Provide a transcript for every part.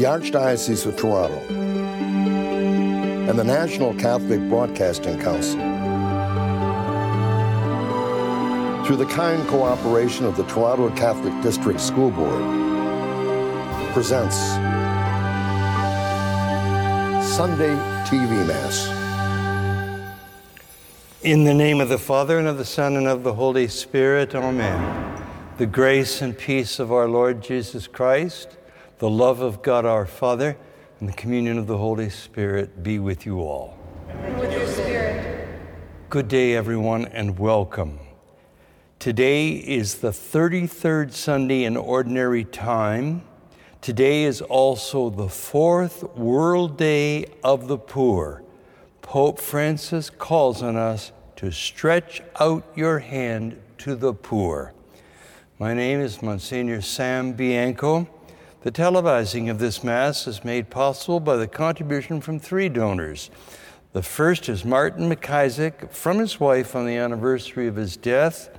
the Archdiocese of Toronto, and the National Catholic Broadcasting Council. Through the kind cooperation of the Toronto Catholic District School Board, presents Sunday TV Mass. In the name of the Father, and of the Son, and of the Holy Spirit, Amen. The grace and peace of our Lord Jesus Christ, the love of God our Father, and the communion of the Holy Spirit be with you all. And with your spirit. Good day, everyone, and welcome. Today is the 33rd Sunday in Ordinary Time. Today is also the fourth World Day of the Poor. Pope Francis calls on us to stretch out your hand to the poor. My name is Monsignor Sam Bianco. The televising of this Mass is made possible by the contribution from three donors. The first is Martin McIsaac from his wife on the anniversary of his death.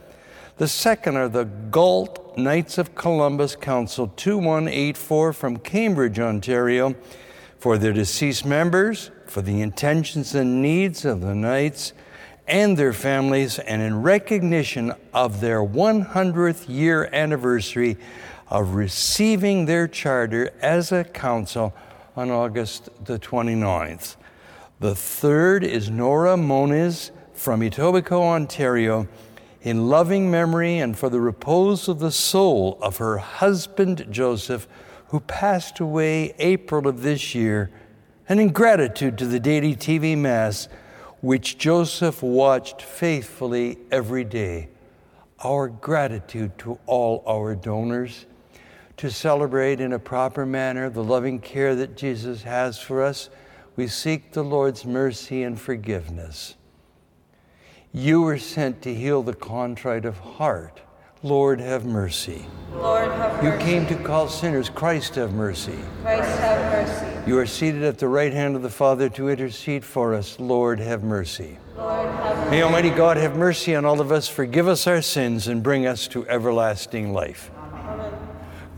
The second are the Galt Knights of Columbus Council 2184 from Cambridge, Ontario, for their deceased members, for the intentions and needs of the Knights and their families, and in recognition of their 100th year anniversary of receiving their charter as a council on August the 29th. The third is Nora Moniz from Etobicoke, Ontario, in loving memory and for the repose of the soul of her husband Joseph, who passed away April of this year and in gratitude to the daily TV Mass, which Joseph watched faithfully every day. Our gratitude to all our donors to celebrate in a proper manner the loving care that Jesus has for us. We seek the Lord's mercy and forgiveness. You were sent to heal the contrite of heart. Lord, have mercy. Lord, have You came to call sinners. Christ, have mercy. Christ, have mercy. You are seated at the right hand of the Father to intercede for us. Lord, have mercy. Lord, have mercy. May Almighty God have mercy on all of us, forgive us our sins, and bring us to everlasting life.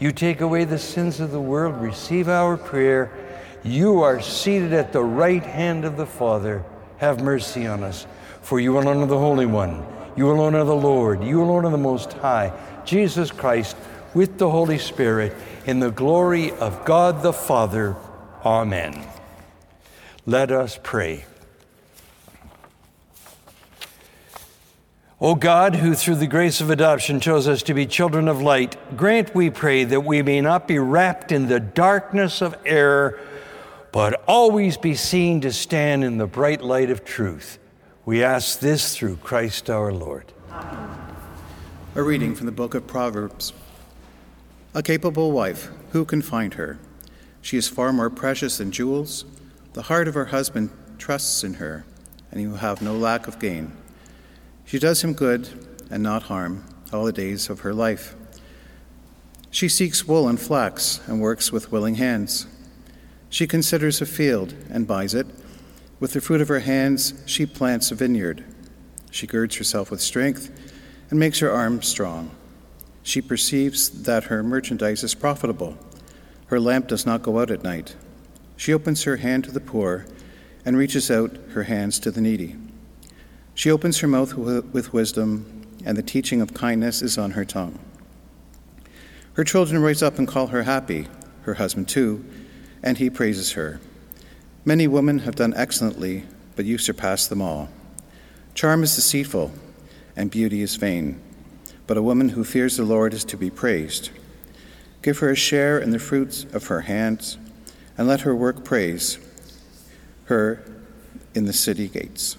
You take away the sins of the world, receive our prayer. You are seated at the right hand of the Father, have mercy on us. For you alone are the Holy One, you alone are the Lord, you alone are the Most High, Jesus Christ, with the Holy Spirit, in the glory of God the Father. Amen. Let us pray. O God, who through the grace of adoption chose us to be children of light, grant, we pray, that we may not be wrapped in the darkness of error, but always be seen to stand in the bright light of truth. We ask this through Christ our Lord. A reading from the book of Proverbs. A capable wife, who can find her? She is far more precious than jewels. The heart of her husband trusts in her, and he will have no lack of gain. She does him good and not harm all the days of her life. She seeks wool and flax and works with willing hands. She considers a field and buys it. With the fruit of her hands, she plants a vineyard. She girds herself with strength and makes her arms strong. She perceives that her merchandise is profitable. Her lamp does not go out at night. She opens her hand to the poor and reaches out her hands to the needy. She opens her mouth with wisdom, and the teaching of kindness is on her tongue. Her children rise up and call her happy, her husband too, and he praises her. Many women have done excellently, but you surpass them all. Charm is deceitful, and beauty is vain, but a woman who fears the Lord is to be praised. Give her a share in the fruits of her hands, and let her work praise her in the city gates.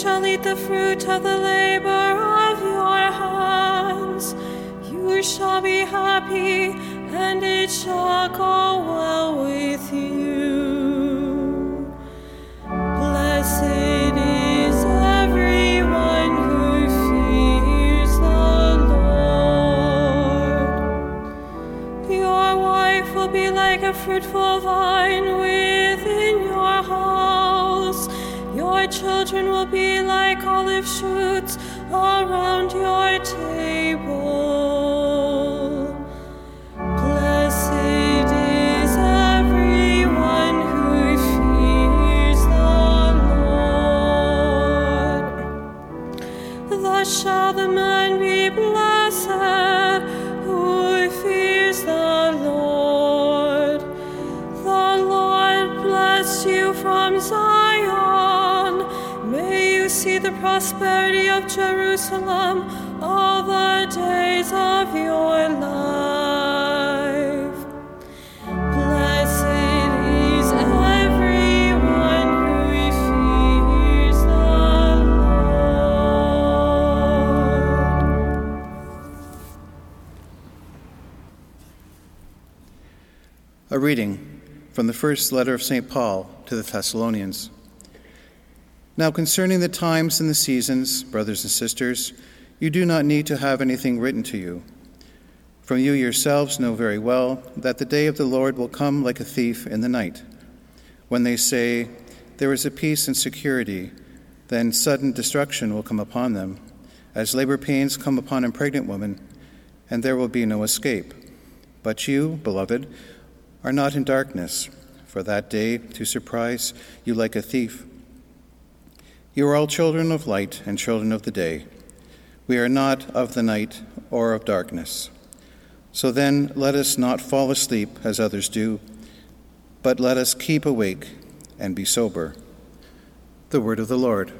Shall eat the fruit of the labor of your hands. You shall be happy, and it shall go well with you. Blessed is everyone who fears the Lord. Your wife will be like a fruitful vine children will be like olive shoots around your table. Prosperity of Jerusalem all the days of your life. Blessed is everyone who fears the Lord. A reading from the first letter of St. Paul to the Thessalonians. Now, concerning the times and the seasons, brothers and sisters, you do not need to have anything written to you. For you yourselves know very well that the day of the Lord will come like a thief in the night. When they say, There is a peace and security, then sudden destruction will come upon them, as labor pains come upon a pregnant woman, and there will be no escape. But you, beloved, are not in darkness, for that day to surprise you like a thief. You are all children of light and children of the day. We are not of the night or of darkness. So then, let us not fall asleep as others do, but let us keep awake and be sober. The word of the Lord.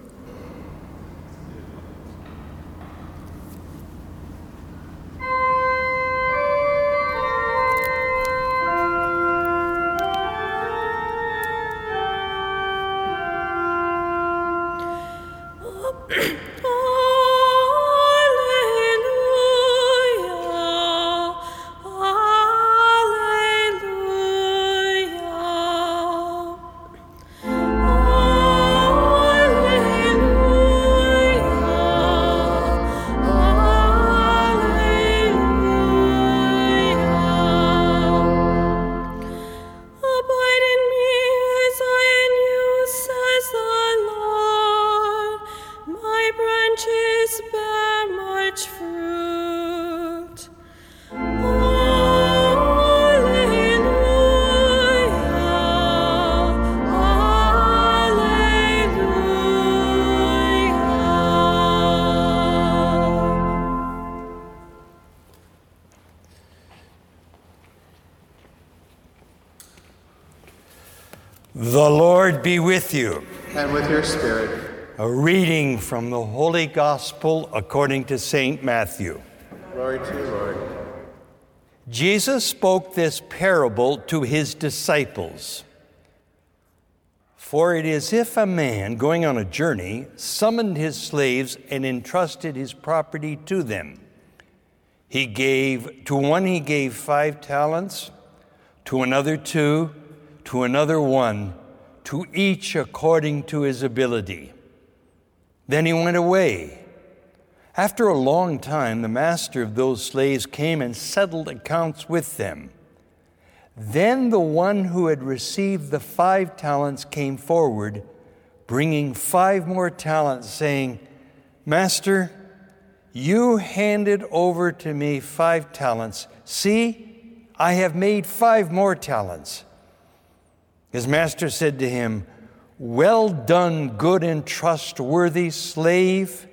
With you. And with your spirit. A reading from the Holy Gospel according to St. Matthew. Glory to you, Lord. Jesus spoke this parable to his disciples. For it is if a man going on a journey summoned his slaves and entrusted his property to them. He gave, to one he gave five talents, to another two, to another one, to each according to his ability. Then he went away. After a long time, the master of those slaves came and settled accounts with them. Then the one who had received the five talents came forward, bringing five more talents, saying, Master, you handed over to me five talents. See, I have made five more talents. His master said to him, Well done, good and trustworthy slave.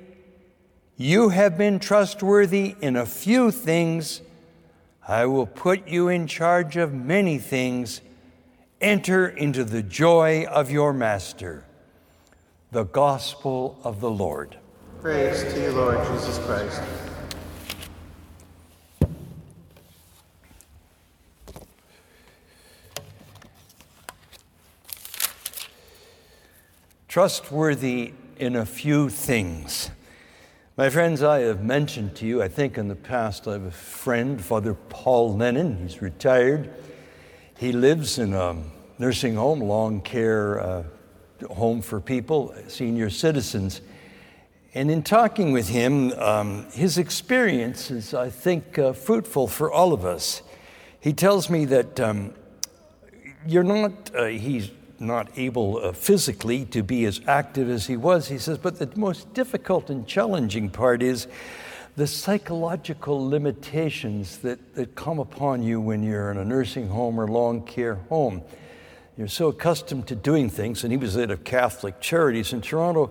You have been trustworthy in a few things. I will put you in charge of many things. Enter into the joy of your master. The gospel of the Lord. Praise to you, Lord Jesus Christ. Trustworthy in a few things. My friends, I have mentioned to you, I think in the past, I have a friend, Father Paul Lennon. He's retired. He lives in a nursing home, long care uh, home for people, senior citizens. And in talking with him, um, his experience is, I think, uh, fruitful for all of us. He tells me that um, you're not, uh, he's not able uh, physically to be as active as he was. He says, but the most difficult and challenging part is the psychological limitations that, that come upon you when you're in a nursing home or long care home. You're so accustomed to doing things, and he was at a Catholic Charities in Toronto,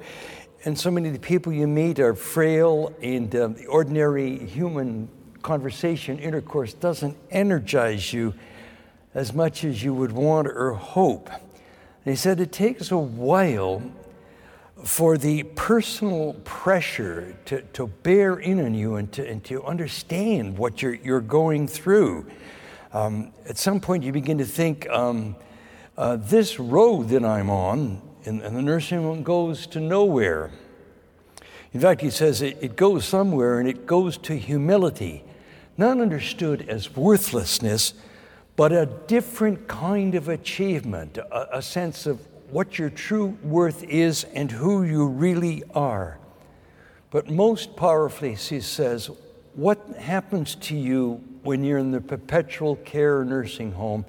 and so many of the people you meet are frail, and um, the ordinary human conversation, intercourse doesn't energize you as much as you would want or hope. And he said it takes a while for the personal pressure to, to bear in on you and to, and to understand what you're, you're going through. Um, at some point, you begin to think um, uh, this road that I'm on in, in, the nursing home goes to nowhere. In fact, he says it, it goes somewhere and it goes to humility, not understood as worthlessness, but a different kind of achievement, a, a sense of what your true worth is and who you really are. But most powerfully, he says, what happens to you when you're in the perpetual care nursing home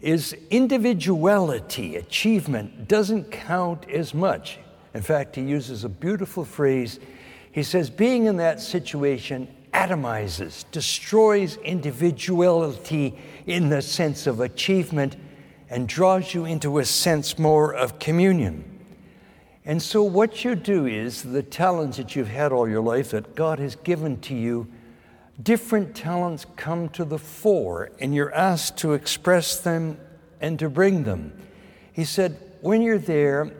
is individuality, achievement doesn't count as much. In fact, he uses a beautiful phrase. He says, being in that situation atomizes, destroys individuality in the sense of achievement, and draws you into a sense more of communion. And so, what you do is the talents that you've had all your life that God has given to you, different talents come to the fore, and you're asked to express them and to bring them. He said, when you're there,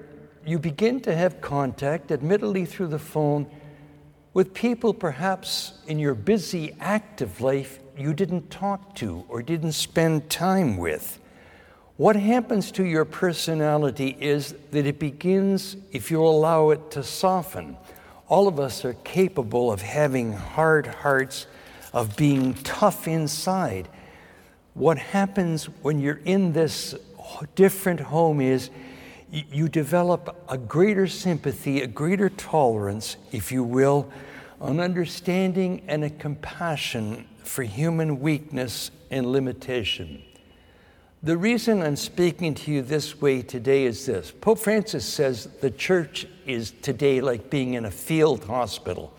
you begin to have contact, admittedly through the phone with people perhaps in your busy, active life you didn't talk to or didn't spend time with. What happens to your personality is that it begins, if you allow it to soften. All of us are capable of having hard hearts, of being tough inside. What happens when you're in this different home is you develop a greater sympathy, a greater tolerance, if you will, an understanding and a compassion for human weakness and limitation. The reason I'm speaking to you this way today is this Pope Francis says the church is today like being in a field hospital.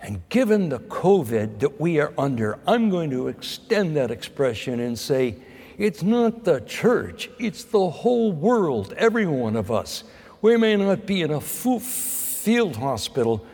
And given the COVID that we are under, I'm going to extend that expression and say, it's not the church, it's the whole world, every one of us. We may not be in a field hospital,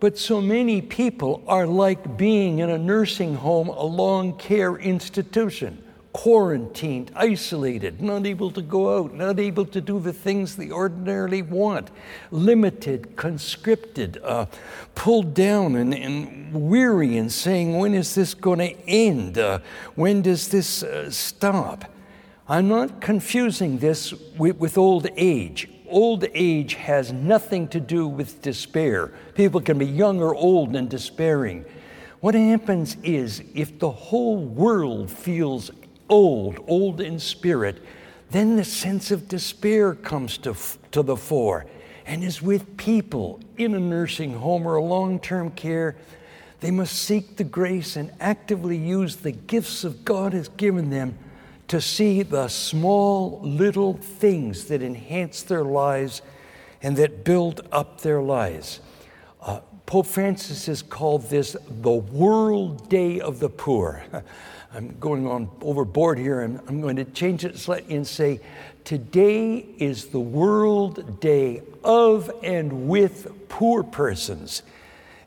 but so many people are like being in a nursing home, a long care institution quarantined, isolated, not able to go out, not able to do the things they ordinarily want, limited, conscripted, uh, pulled down, and, and, weary, and saying, When is this going to end? Uh, when does this uh, stop? I'm not confusing this with, with old age. Old age has nothing to do with despair. People can be young or old and despairing. What happens is if the whole world feels old, old in spirit, then the sense of despair comes to, to the fore and is with people in a nursing home or a long term care. They must seek the grace and actively use the gifts of God has given them to see the small little things that enhance their lives and that build up their lives. Uh, Pope Francis has called this the World Day of the Poor. I'm going on overboard here, and I'm going to change it slightly and say, Today is the World Day of and with poor persons.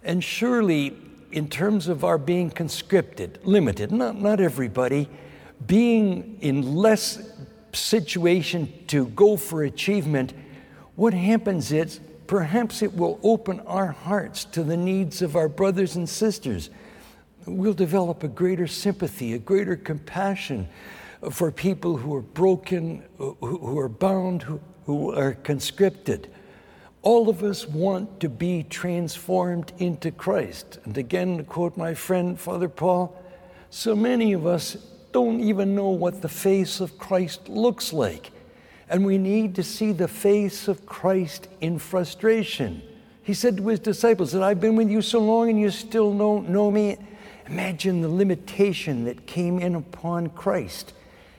And surely, in terms of our being conscripted, limited, not, not everybody, being in less situation to go for achievement, what happens is perhaps it will open our hearts to the needs of our brothers and sisters we'll develop a greater sympathy, a greater compassion for people who are broken, who are bound, who, are conscripted. all of us want to be transformed into Christ. And again, to quote my friend Father Paul, so many of us don't even know what the face of Christ looks like. And we need to see the face of Christ in frustration. He said to his disciples that I've been with you so long and you still don't know me. Imagine the limitation that came in upon Christ.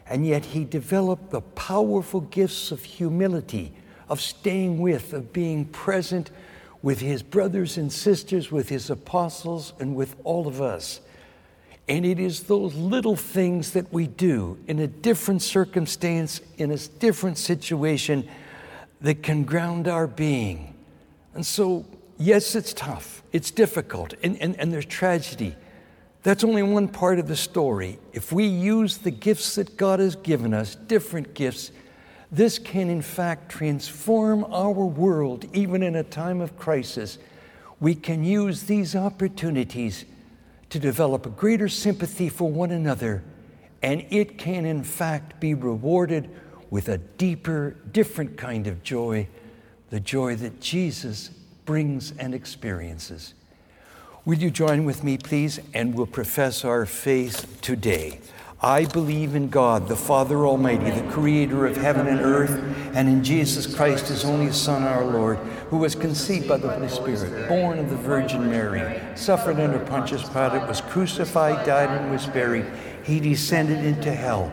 And yet he developed the powerful gifts of humility, of staying with, of being present with his brothers and sisters, with his apostles, and with all of us. And it is those little things that we do in a different circumstance, in a different situation, that can ground our being. And so, yes, it's tough, it's difficult, and, and, and there's tragedy. That's only one part of the story. If we use the gifts that God has given us, different gifts, this can in fact transform our world even in a time of crisis. We can use these opportunities to develop a greater sympathy for one another, and it can in fact be rewarded with a deeper, different kind of joy, the joy that Jesus brings and experiences. Would you join with me, please, and we'll profess our faith today? I believe in God, the Father Almighty, the creator of heaven and earth, and in Jesus Christ, his only Son, our Lord, who was conceived by the Holy Spirit, born of the Virgin Mary, suffered under Pontius Pilate, was crucified, died, and was buried. He descended into hell.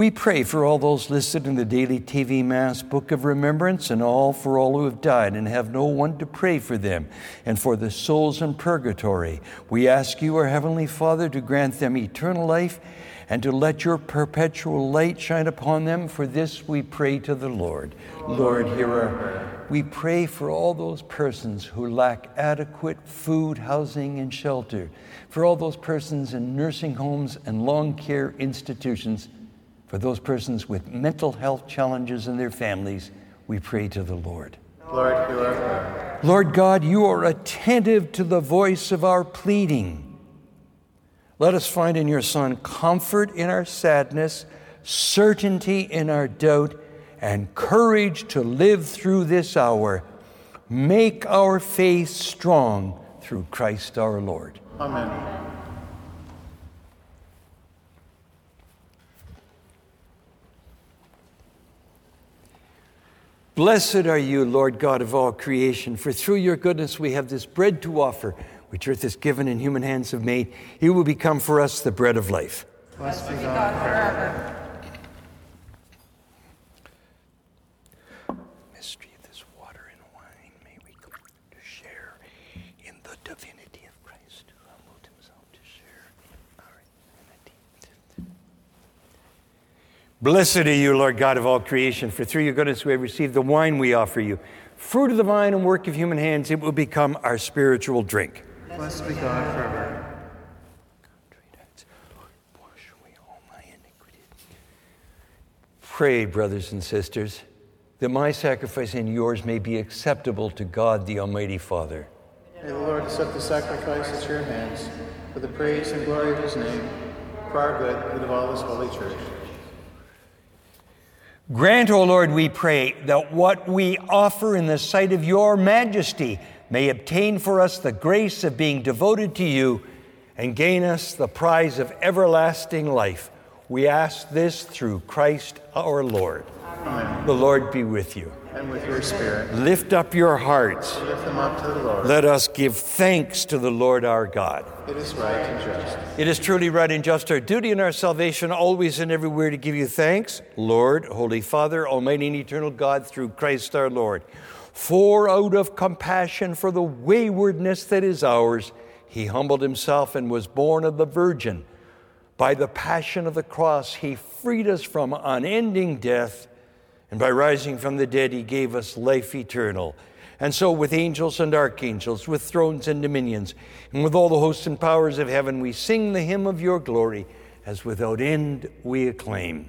We pray for all those listed in the daily TV Mass Book of Remembrance and all for all who have died and have no one to pray for them, and for the souls in purgatory. We ask you, our Heavenly Father, to grant them eternal life and to let your perpetual light shine upon them. For this we pray to the Lord. Lord, hear our prayer. We pray for all those persons who lack adequate food, housing, and shelter, for all those persons in nursing homes and long care institutions, for those persons with mental health challenges in their families. We pray to the Lord. Lord, hear our. Lord God, you are attentive to the voice of our pleading. Let us find in your Son comfort in our sadness, certainty in our doubt, and courage to live through this hour. Make our faith strong through Christ our Lord. Amen. Blessed are you, Lord God of all creation, for through your goodness we have this bread to offer, which earth has given and human hands have made. He will become for us the bread of life. Blessed be. God forever. Mystery of this water and wine, may we come to share in the divinity of Christ, who humbled himself to share in our humanity. Blessed are you, Lord God of all creation, for through your goodness we have received the wine we offer you. Fruit of the vine and work of human hands, it will become our spiritual drink. Blessed be God forever. Lord, wash away all my iniquity. Pray, brothers and sisters, that my sacrifice and yours may be acceptable to God the Almighty Father. May the Lord accept the sacrifice at your hands for the praise and glory of his name, for our good and of all his holy church. Grant, O Lord, we pray, that what we offer in the sight of your majesty may obtain for us the grace of being devoted to you and gain us the prize of everlasting life. We ask this through Christ our Lord. Amen. The Lord be with you. And with your spirit, Lift up your hearts. lift them up to the Lord. Let us give thanks to the Lord our God. It is right and just. It is truly right and just our duty and our salvation, always and everywhere, to give you thanks, Lord, Holy Father, Almighty and eternal God, through Christ our Lord. For out of compassion for the waywardness that is ours, he humbled himself and was born of the Virgin. By the passion of the cross, he freed us from unending death, and by rising from the dead, he gave us life eternal. And so, with angels and archangels, with thrones and dominions, and with all the hosts and powers of heaven, we sing the hymn of your glory. as without end we acclaim.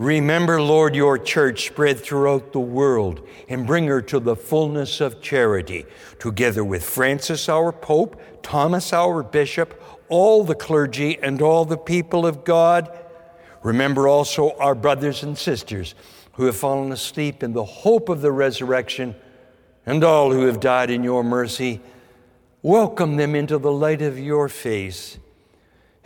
Remember, Lord, your church spread throughout the world and bring her to the fullness of charity, together with Francis, our Pope, Thomas, our Bishop, all the clergy, and all the people of God. Remember also our brothers and sisters who have fallen asleep in the hope of the resurrection, and all who have died in your mercy. Welcome them into the light of your face.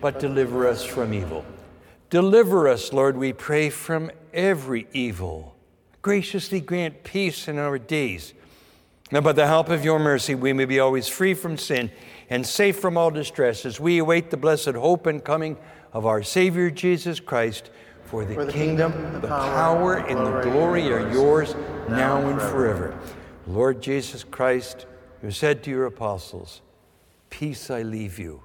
but deliver us from evil. Deliver us, Lord, we pray, from every evil. Graciously grant peace in our days. Now, by the help of your mercy, we may be always free from sin and safe from all distress as we await the blessed hope and coming of our Savior Jesus Christ. For the, For the kingdom, kingdom, the power, power, and the glory are yours now now and and forever. Lord Jesus Christ, you said to your apostles, Peace I leave you,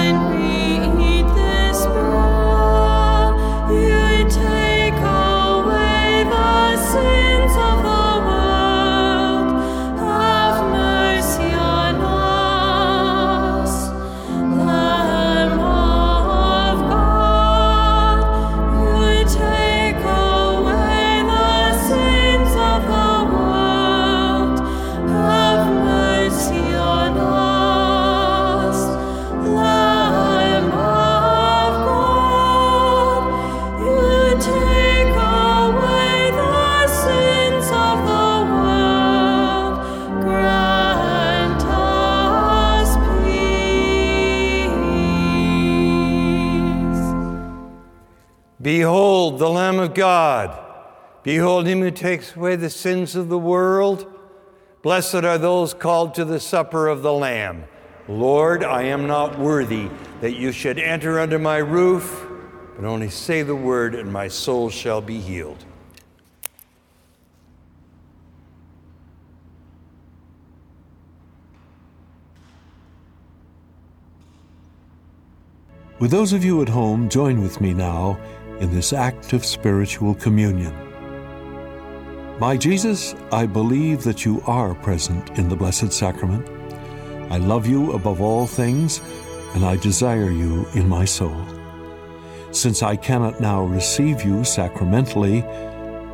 Behold him who takes away the sins of the world. Blessed are those called to the supper of the Lamb. Lord, I am not worthy that you should enter under my roof, but only say the word, and my soul shall be healed. Would those of you at home join with me now in this act of spiritual communion? My Jesus, I believe that you are present in the Blessed Sacrament. I love you above all things, and I desire you in my soul. Since I cannot now receive you sacramentally,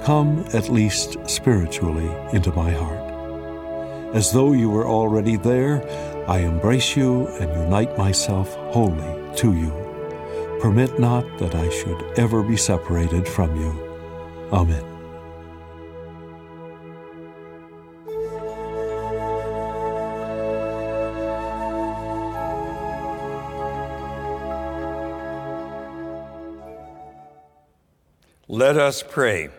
come at least spiritually into my heart. As though you were already there, I embrace you and unite myself wholly to you. Permit not that I should ever be separated from you. Amen. Let us pray.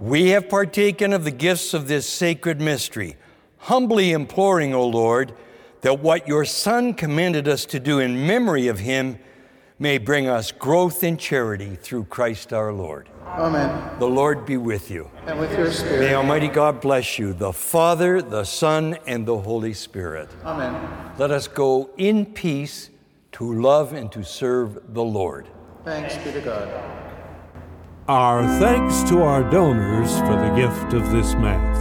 We have partaken of the gifts of this sacred mystery, humbly imploring, O Lord, that what your Son commanded us to do in memory of him may bring us growth in charity through Christ our Lord. Amen. The Lord be with you. And with your spirit. May. Almighty God bless you, the Father, the Son, and the Holy Spirit. Amen. Let us go in peace to love and to serve the Lord. Thanks be to God. Our thanks to our donors for the gift of this Mass.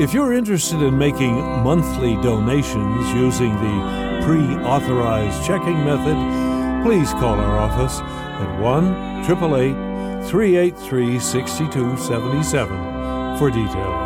If you're interested in making monthly donations using the pre authorized checking method, please call our office at 1 888 383 6277 for details.